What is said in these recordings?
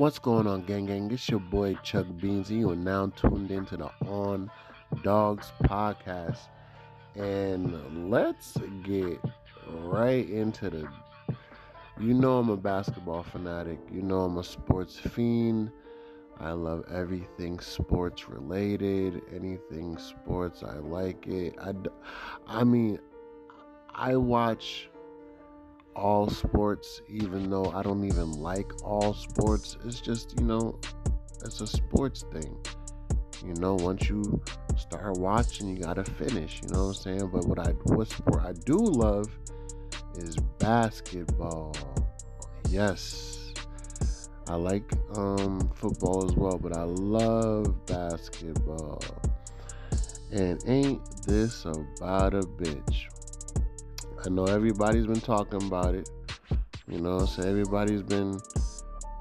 What's going on, gang gang? It's your boy Chuck Beans, and you are now tuned into the On Dogs podcast. And let's get right into the. You know, I'm a basketball fanatic, you know, I'm a sports fiend. I love everything sports related, anything sports, I like it. I, I mean, I watch all sports, even though I don't even like all sports. It's just, you know, it's a sports thing. You know, once you start watching, you gotta finish. You know what I'm saying? But what I what sport I do love is basketball. Yes. I like um, football as well, but I love basketball. And ain't this about a bitch? I know everybody's been talking about it. You know, so everybody's been,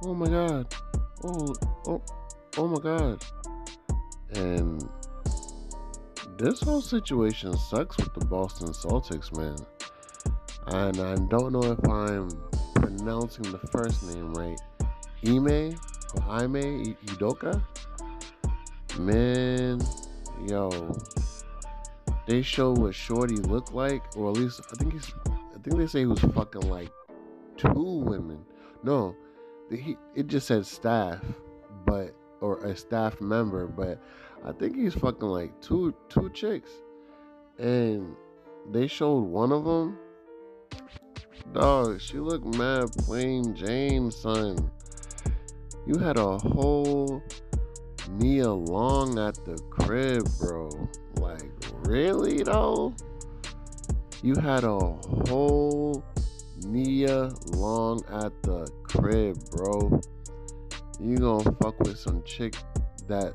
oh my god, oh, oh, oh my god, and this whole situation sucks with the Boston Celtics, man. And I don't know if I'm pronouncing the first name right. Ime or Ime Udoka. Man, yo, they show what Shorty looked like, or at least I think he's. I think they say he was fucking like two women. No, he it just said staff, but or a staff member, but I think he's fucking like two two chicks, and they showed one of them. Dog, she looked mad plain Jane, son. You had a whole Nia Long at the crib, bro. Like, really though? You had a whole Nia Long at the crib, bro. You gonna fuck with some chick that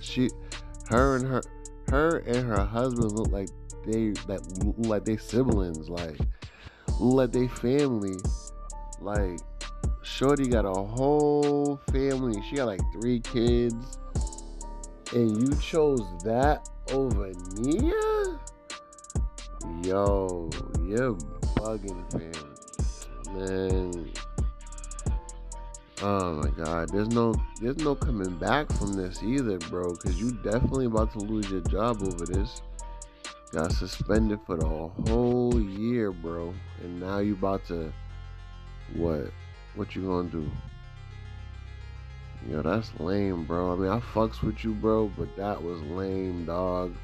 she, her and her, her and her husband look like they that like they siblings, like like they family, like. Shorty got a whole family. She got like three kids. And you chose that over Nia? Yo, you're bugging, fam. Man. Oh my god. There's no there's no coming back from this either, bro. Cause you definitely about to lose your job over this. Got suspended for the whole year, bro. And now you about to what? What you gonna do? Yo, that's lame, bro. I mean, I fucks with you, bro, but that was lame, dog.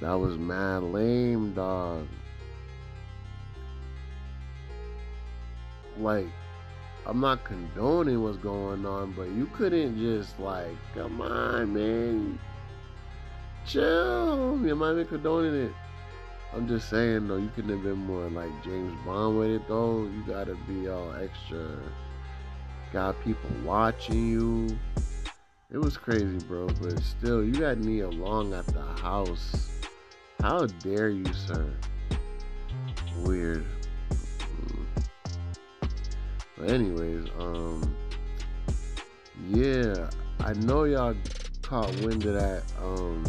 That was mad lame, dog. Like, I'm not condoning what's going on, but you couldn't just like, come on, man. Chill. You might be condoning it. I'm just saying though, you couldn't have been more like James Bond with it though. You gotta be all extra. Got people watching you. It was crazy, bro. But still, you got Nia Long at the house. How dare you, sir? Weird. But anyways, um, yeah, I know y'all caught wind of that, um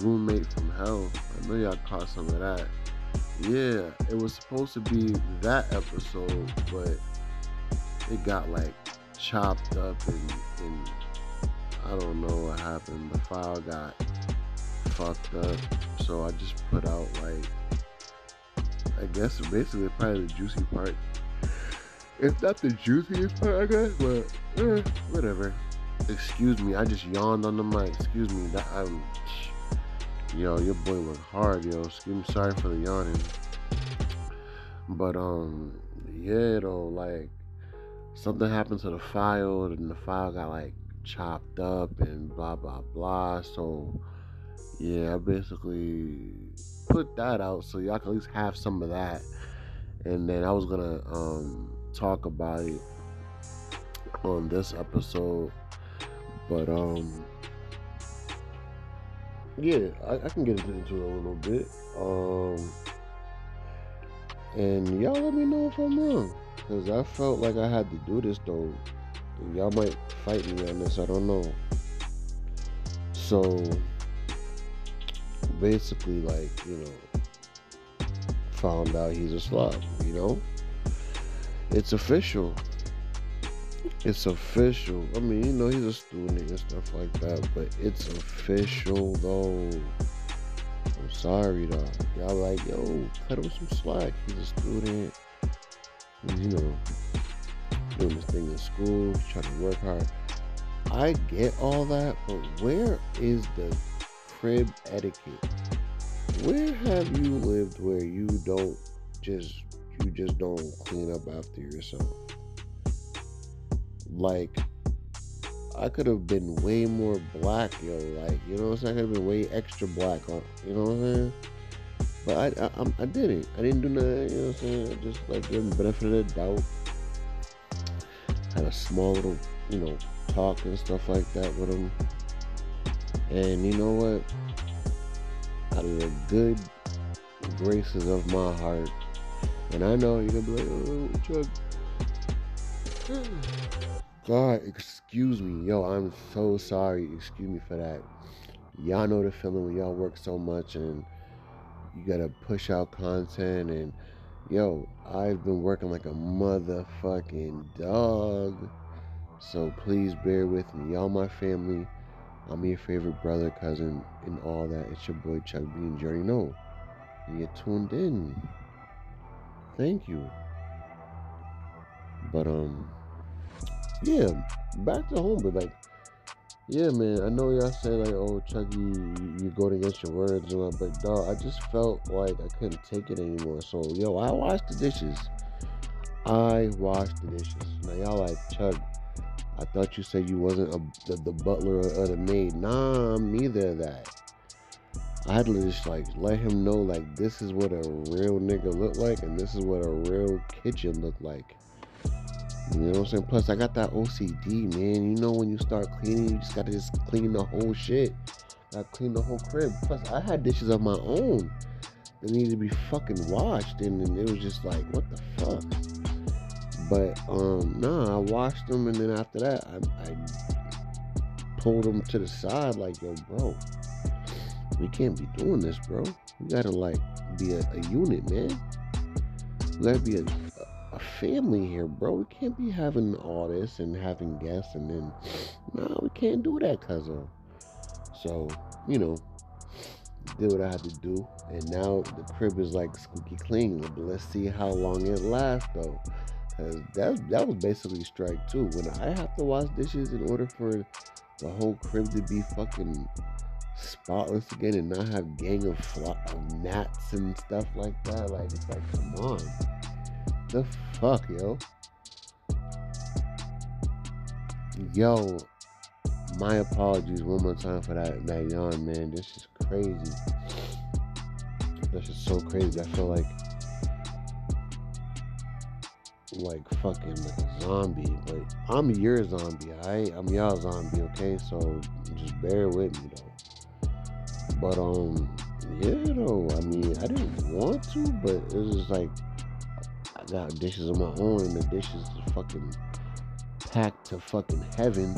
roommate from hell. I know y'all caught some of that. Yeah, it was supposed to be that episode, but it got like chopped up and, and I don't know what happened. The file got fucked up, so I just put out like I guess basically probably the juicy part. It's not the juiciest part, I guess, but eh, whatever. Excuse me, I just yawned on the mic. Excuse me, that I'm Yo, your boy worked hard, yo. Excuse me, sorry for the yawning. But um, yeah, though, like something happened to the file, and the file got like chopped up and blah blah blah. So yeah, I basically put that out so y'all can at least have some of that. And then I was gonna um talk about it on this episode, but um yeah, I, I, can get into it a little bit. Um, and y'all let me know if I'm wrong, because I felt like I had to do this though. Y'all might fight me on this. I don't know. So basically, like you know, found out he's a slob. You know, it's official. it's official. I mean, you know, he's a student and stuff like that, but it's official though. I'm sorry, though. Y'all like, yo, cut him some slack. He's a student. You know, doing this thing in school. Trying to work hard. I get all that, but where is the crib etiquette? Where have you lived where you don't just you just don't clean up after yourself? Like I could have been way more black, yo. Like, you know what I'm saying? I could have been way extra black on, you know what I'm saying? But I, I, I didn't. I didn't do nothing, you know what I'm saying? I just like giving benefit of the doubt. Had a small little, you know, talk and stuff like that with him. And you know what? Out of the good graces of my heart, and I know you're gonna be like, oh, Chuck. God, excuse me. Yo, I'm so sorry. Excuse me for that. Y'all know the feeling when y'all work so much and you gotta push out content and yo, I've been working like a motherfucking dog. So please bear with me. Y'all my family. I'm your favorite brother, cousin, and all that. It's your boy Chuck Beans. You already know. And you're tuned in. Thank you. But um yeah, back to home, but like yeah, man, I know y'all say like, "Oh, Chucky, you, you going against your words," and all, but dog, I just felt like I couldn't take it anymore. So, yo, I washed the dishes. I washed the dishes. Now y'all like Chuck. I thought you said you wasn't a, the, the butler or the maid. Nah, I'm neither of that. I had to just like let him know like this is what a real nigga look like, and this is what a real kitchen look like. You know what I'm saying? Plus, I got that OCD, man. You know, when you start cleaning, you just gotta just clean the whole shit. I clean the whole crib. Plus, I had dishes of my own that needed to be fucking washed, and, and it was just like, what the fuck? But um, nah, I washed them, and then after that, I, I pulled them to the side, like, yo, bro, we can't be doing this, bro. We gotta like be a, a unit, man. We gotta be a, a family here, bro. We can't be having all this and having guests and then, no, we can't do that, of. So, you know, did what I had to do. And now the crib is like squeaky clean. But let's see how long it lasts, though. Cause that, that was basically strike two. When I have to wash dishes in order for the whole crib to be fucking spotless again and not have gang of, fly, of gnats and stuff like that, like it's like, come on the fuck, yo? Yo, my apologies one more time for that that yawn, man. This is crazy. This is so crazy. I feel like like fucking like a zombie, but I'm your zombie, alright? I'm y'all zombie, okay? So just bear with me though. But um, yeah, though. I mean, I didn't want to, but it was just like Got dishes of my own, and the dishes is fucking packed to fucking heaven.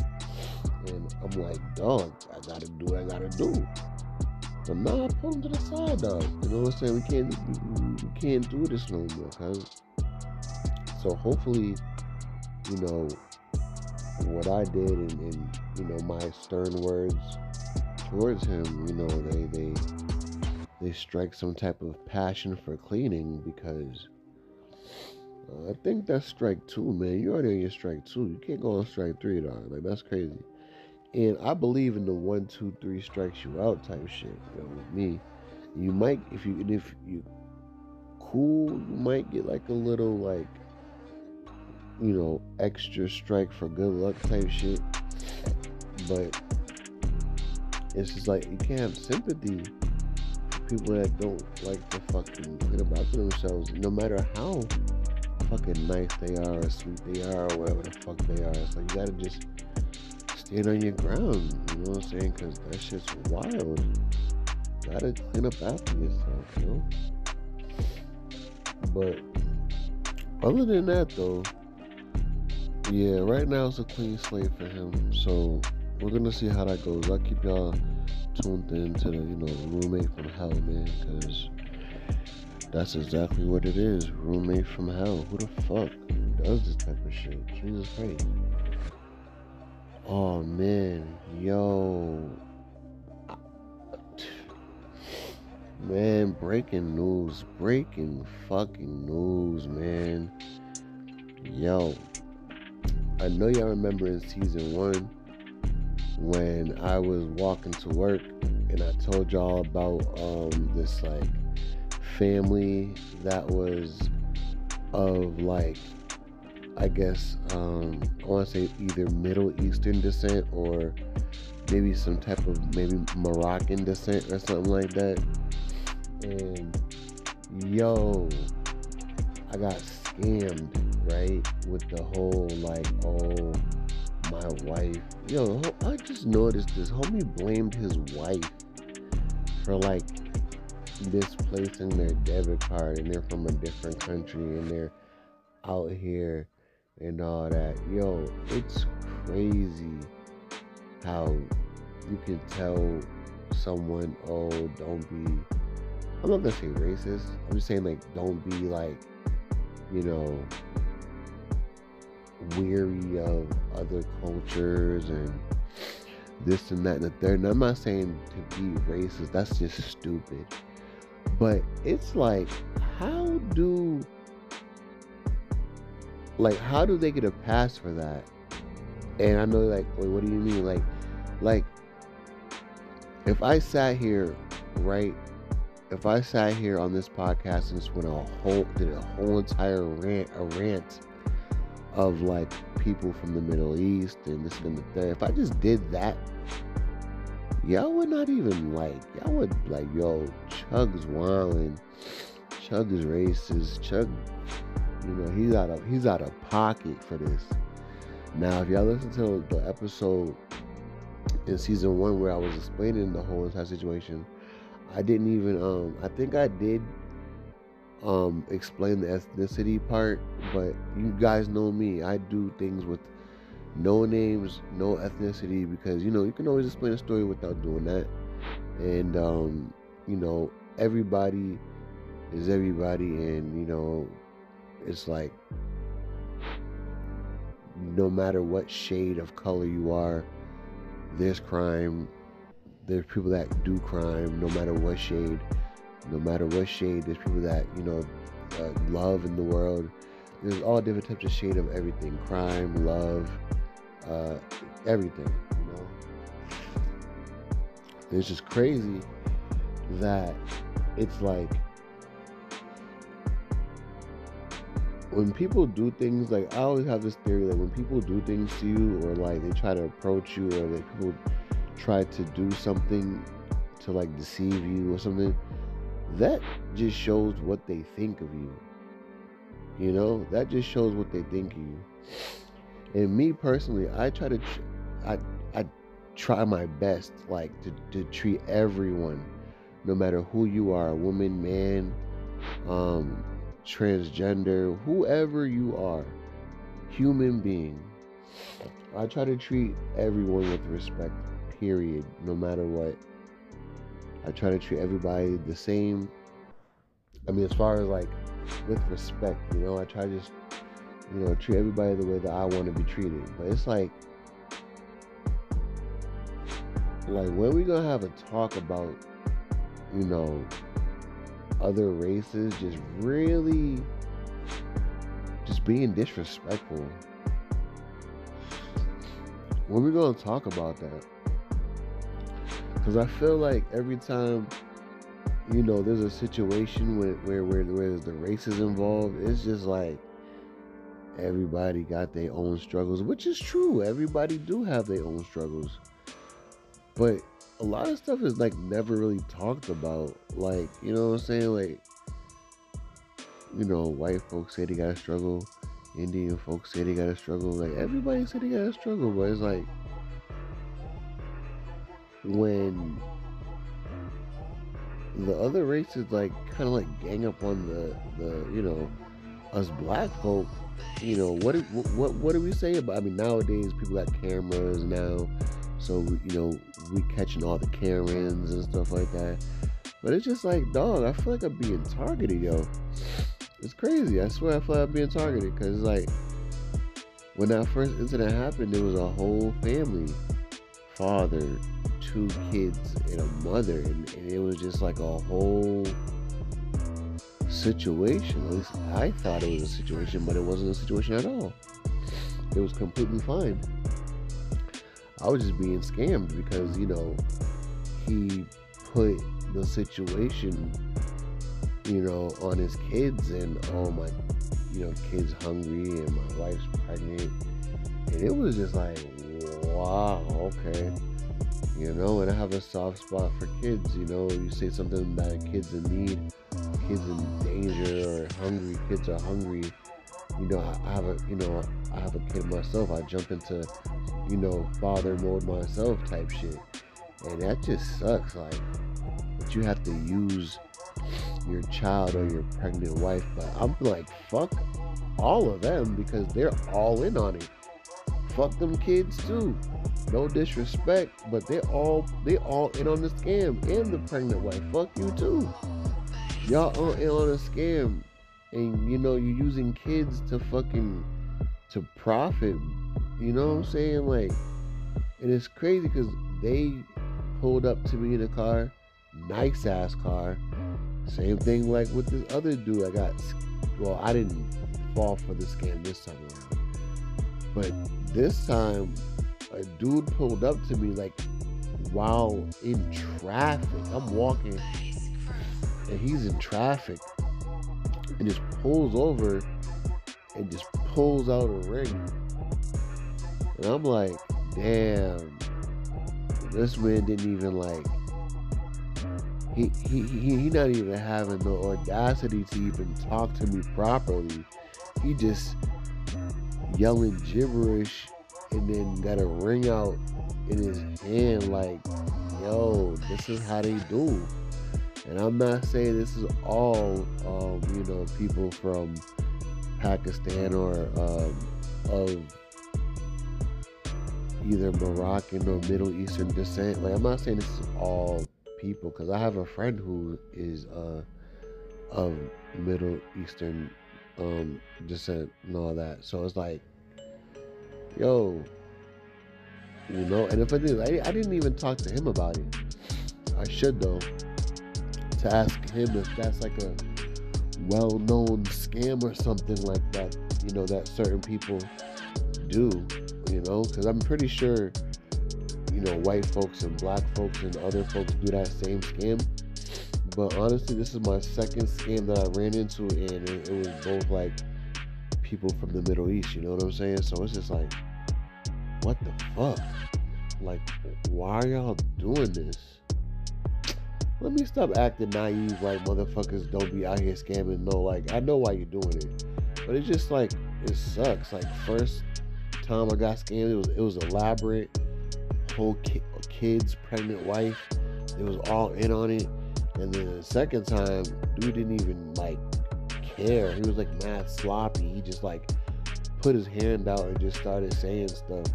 And I'm like, dog, I gotta do what I gotta do. But now I put them to the side, dog. You know what I'm saying? We can't, we, we can't do this no more, cause. So hopefully, you know, what I did and, and you know my stern words towards him, you know, they they they strike some type of passion for cleaning because uh, I think that's strike two, man. You're already on your strike two. You can't go on strike three, dog. Like that's crazy. And I believe in the one, two, three strikes you out type shit. You know, with me, you might if you if you cool, you might get like a little like you know extra strike for good luck type shit. But it's just like you can't have sympathy for people that don't like to fucking up after themselves, no matter how fucking nice they are or sweet they are or whatever the fuck they are. So you gotta just stand on your ground, you know what I'm saying? Because that shit's wild. You gotta clean up after yourself, you know? But other than that, though, yeah, right now it's a clean slate for him. So we're gonna see how that goes. I'll keep y'all tuned in to the, you know, roommate from hell, man, because That's exactly what it is. Roommate from hell. Who the fuck does this type of shit? Jesus Christ. Oh man, yo. Man, breaking news. Breaking fucking news, man. Yo. I know y'all remember in season one when I was walking to work and I told y'all about um, this like family that was of like I guess um, I want to say either Middle Eastern descent or maybe some type of maybe Moroccan descent or something like that and yo, I got scammed, right? With the whole like, oh, my wife. Yo, I just noticed this. Homie blamed his wife for like misplacing their debit card and they're from a different country and they're out here and all that. Yo, it's crazy how you can tell someone, oh, don't be I'm not gonna say racist. I'm just saying like don't be like, you know, weary of other cultures and this and that and the third. And I'm not saying to be racist. That's just stupid. But it's like, how do like how do they get a pass for that? And I know like, wait, what do you mean? Like, like if I sat here, right, if I sat here on this podcast and just went a whole did a whole entire rant a rant of like people from the Middle East and this and that, if I just did that, y'all would not even like y'all would like yo Chug's wilding, Chug is racist, Chug, you know he's out of he's out of pocket for this. Now if y'all listen to the episode in season one where I was explaining the whole entire situation I didn't even um I think I did um explain the ethnicity part, but you guys know me. I do things with no names, no ethnicity because you know, you can always explain a story without doing that. And um, you know, everybody is everybody and you know, it's like no matter what shade of color you are, there's crime, there's people that do crime no matter what shade no matter what shade there's people that you know uh, love in the world. There's all different types of shade of everything crime love uh, everything you know? It's just crazy that it's like when people do things like I always have this theory that when people do things to you or like they try to approach you or like people try to do something to like deceive you or something, that just shows what they think of you. You know, that just shows what they think of you. And me personally, I try to, I, I try my best, like to, to treat everyone, no matter who you are, woman, man, um, transgender, whoever you are, human being. I try to treat everyone with respect period, no matter what. I try to treat everybody the same. I mean, as far as like with respect, you know, I try to just, you know, treat everybody the way that I want to be treated. But it's like, like when we gonna have a talk about, you know, other races just really just being disrespectful. When we gonna talk about that? Because I feel like every time, you know, there's a situation where, where, where, where the race is involved, it's just like everybody got their own struggles, which is true. Everybody do have their own struggles. But a lot of stuff is like never really talked about. Like, you know what I'm saying? Like, you know, white folks say they gotta struggle, Indian folks say they gotta struggle. Like, everybody say they gotta struggle, but it's like, when the other races like kind of like gang up on the the you know us black folk you know what what what do we say about i mean nowadays people got cameras now so you know we catching all the karens and stuff like that But it's just like, dog, I feel like I'm being targeted, yo. It's crazy. I swear I feel like I'm being targeted because, like, when that first incident happened, there was a whole family father, two kids, and a mother. And, and it was just like a whole situation. At least I thought it was a situation, but it wasn't a situation at all. It was completely fine. I was just being scammed because, you know, he put the situation, you know, on his kids and oh my, you know, kids hungry and my wife's pregnant. And it was just like, wow, okay. You know, and I have a soft spot for kids. You know, you say something about kids in need, kids in danger or hungry, kids are hungry. You know, I have a, you know, I have a kid myself. I jump into, you know, father mode myself type shit. And that just sucks. Like, that you have to use your child or your pregnant wife. But I'm like, fuck all of them because they're all in on it. Fuck them kids too. No disrespect, but they're all they all in on the scam and the pregnant wife. Fuck you too. Y'all all in on a scam, and you know you're using kids to fucking to profit. You know what I'm saying? Like, and it's crazy because they pulled up to me in a car, nice ass car. Same thing like with this other dude. I got well, I didn't fall for the scam this time around, but this time a dude pulled up to me like while in traffic. I'm walking and he's in traffic and just pulls over and just pulls out a ring. And I'm like, damn, this man didn't even like he he he, he not even having the audacity to even talk to me properly. He just yelling gibberish and then got a ring out in his hand like, yo, this is how they do. And I'm not saying this is all, um, you know, people from Pakistan or um, of either Moroccan or Middle Eastern descent. Like, I'm not saying this is all people because I have a friend who is uh, of Middle Eastern um, descent and all that. So it's like, yo, you know. And if I did, I, I didn't even talk to him about it. I should though to ask him if that's like a well-known scam or something like that. You know that certain people do. You know, because I'm pretty sure you know white folks and black folks and other folks do that same scam. But honestly, this is my second scam that I ran into, and it, it was both like people from the Middle East. You know what I'm saying? So it's just like, what the fuck? Like, why are y'all doing this? let me stop acting naive like motherfuckers don't be out here scamming. No, like I know why you're doing it, but it's just like it sucks. Like first time I got scammed, it was it was elaborate. Whole ki- kids, pregnant wife, it was all in on it. And then the second time, dude didn't even like care. He was like mad sloppy. He just like put his hand out and just started saying stuff.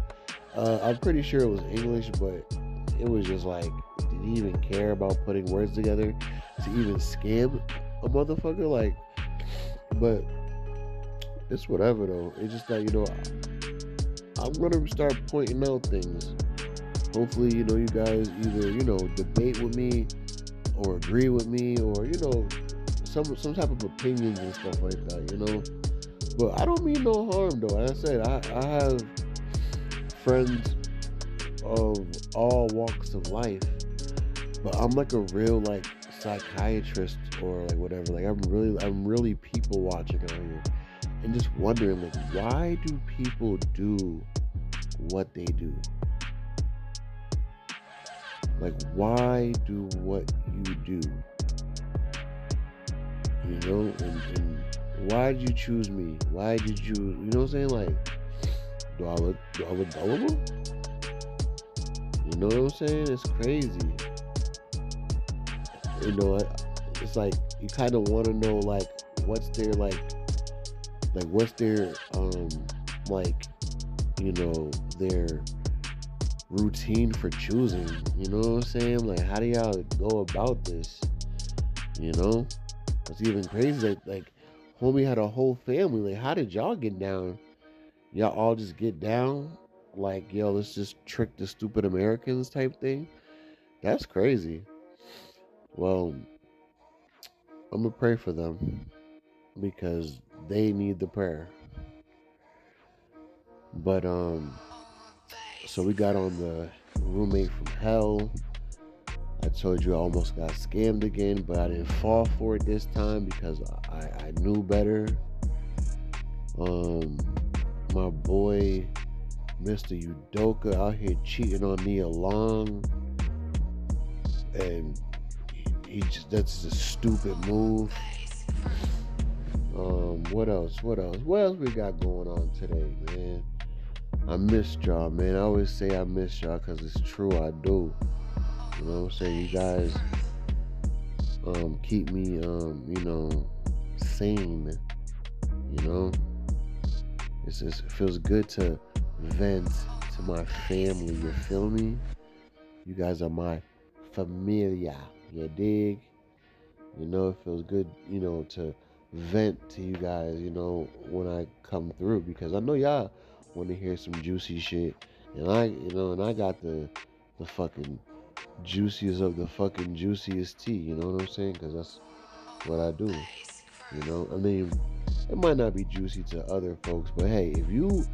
Uh, I'm pretty sure it was English, but it was just like did he even care about putting words together to even scam a motherfucker? Like, but it's whatever though. It's just that you know, I'm gonna start pointing out things. Hopefully, you know, you guys either you know debate with me or agree with me or you know some some type of opinions and stuff like that. You know, but I don't mean no harm though. As I said, I, I have friends of all walks of life but I'm like a real like psychiatrist or like whatever. Like I'm really I'm really people watching out here and just wondering like why do people do what they do? Like why do what you do? You know, and, and why did you choose me? Why did you you know what I'm saying? Like do I look do I look gullible? You know what I'm saying? It's crazy you know, it's like you kind of want to know like what's their like, like what's their um like, you know, their routine for choosing. You know what I'm saying? Like, how do y'all go about this? You know, it's even crazy that like homie had a whole family. Like, how did y'all get down? Y'all all just get down? Like, yo, let's just trick the stupid Americans type thing? That's crazy. Well, I'm gonna pray for them because they need the prayer. But um so we got on the roommate from hell. I told you I almost got scammed again, but I didn't fall for it this time because I, I knew better. Um my boy Mr. Udoka out here cheating on Nia Long And he, just that's a stupid move. Um, what else? What else? What else we got going on today, man? I miss y'all, man. I always say I miss y'all because it's true. I do. You know what I'm saying? You guys um, keep me, um, you know, sane. You know, it's just, it feels good to vent to my family. You feel me? You guys are my familia. You dig? You know, it feels good, you know, to vent to you guys, you know, when I come through because I know y'all want to hear some juicy shit, and I, you know, and I got the the fucking juiciest of the fucking juiciest tea. You know what I'm saying? Because that's what I do. You know, I mean, it might not be juicy to other folks, but hey, if you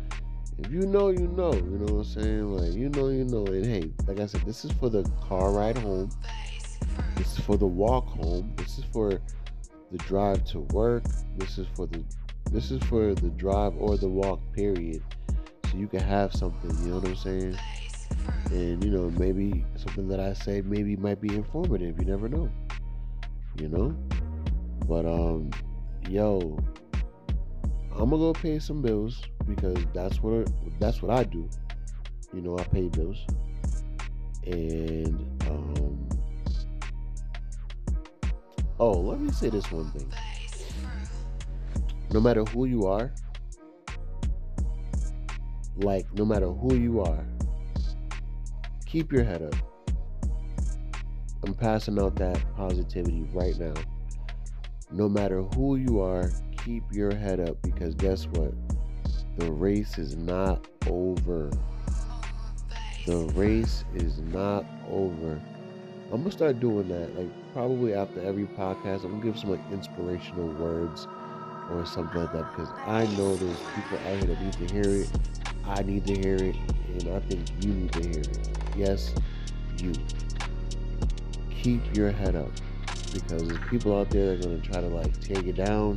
if you know, you know. You know what I'm saying? Like you know, you know. And hey, like I said, this is for the car ride home. This is for the walk home. This is for the drive to work. This is for the this is for the drive or the walk period. So you can have something, you know what I'm saying? And you know, maybe something that I say maybe might be informative. You never know. You know? But um yo, I'm gonna go pay some bills because that's what that's what I do. You know, I pay bills. And um Oh, let me say this one thing. No matter who you are, like, no matter who you are, keep your head up. I'm passing out that positivity right now. No matter who you are, keep your head up because guess what? The race is not over. The race is not over. I'm gonna start doing that. Like probably after every podcast, I'm gonna give some like inspirational words or something like that because I know there's people out here that need to hear it. I need to hear it, and I think you need to hear it. Yes, you. Keep your head up because there's people out there that are gonna try to like take you down,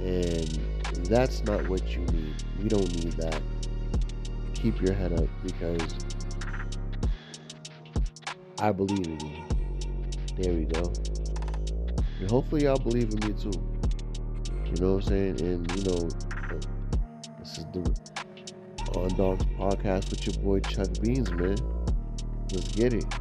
and that's not what you need. We don't need that. Keep your head up because I believe in you. There we go. And hopefully y'all believe in me too. You know what I'm saying? And you know, this is the On Dogs podcast with your boy Chuck Beans, man. Let's get it.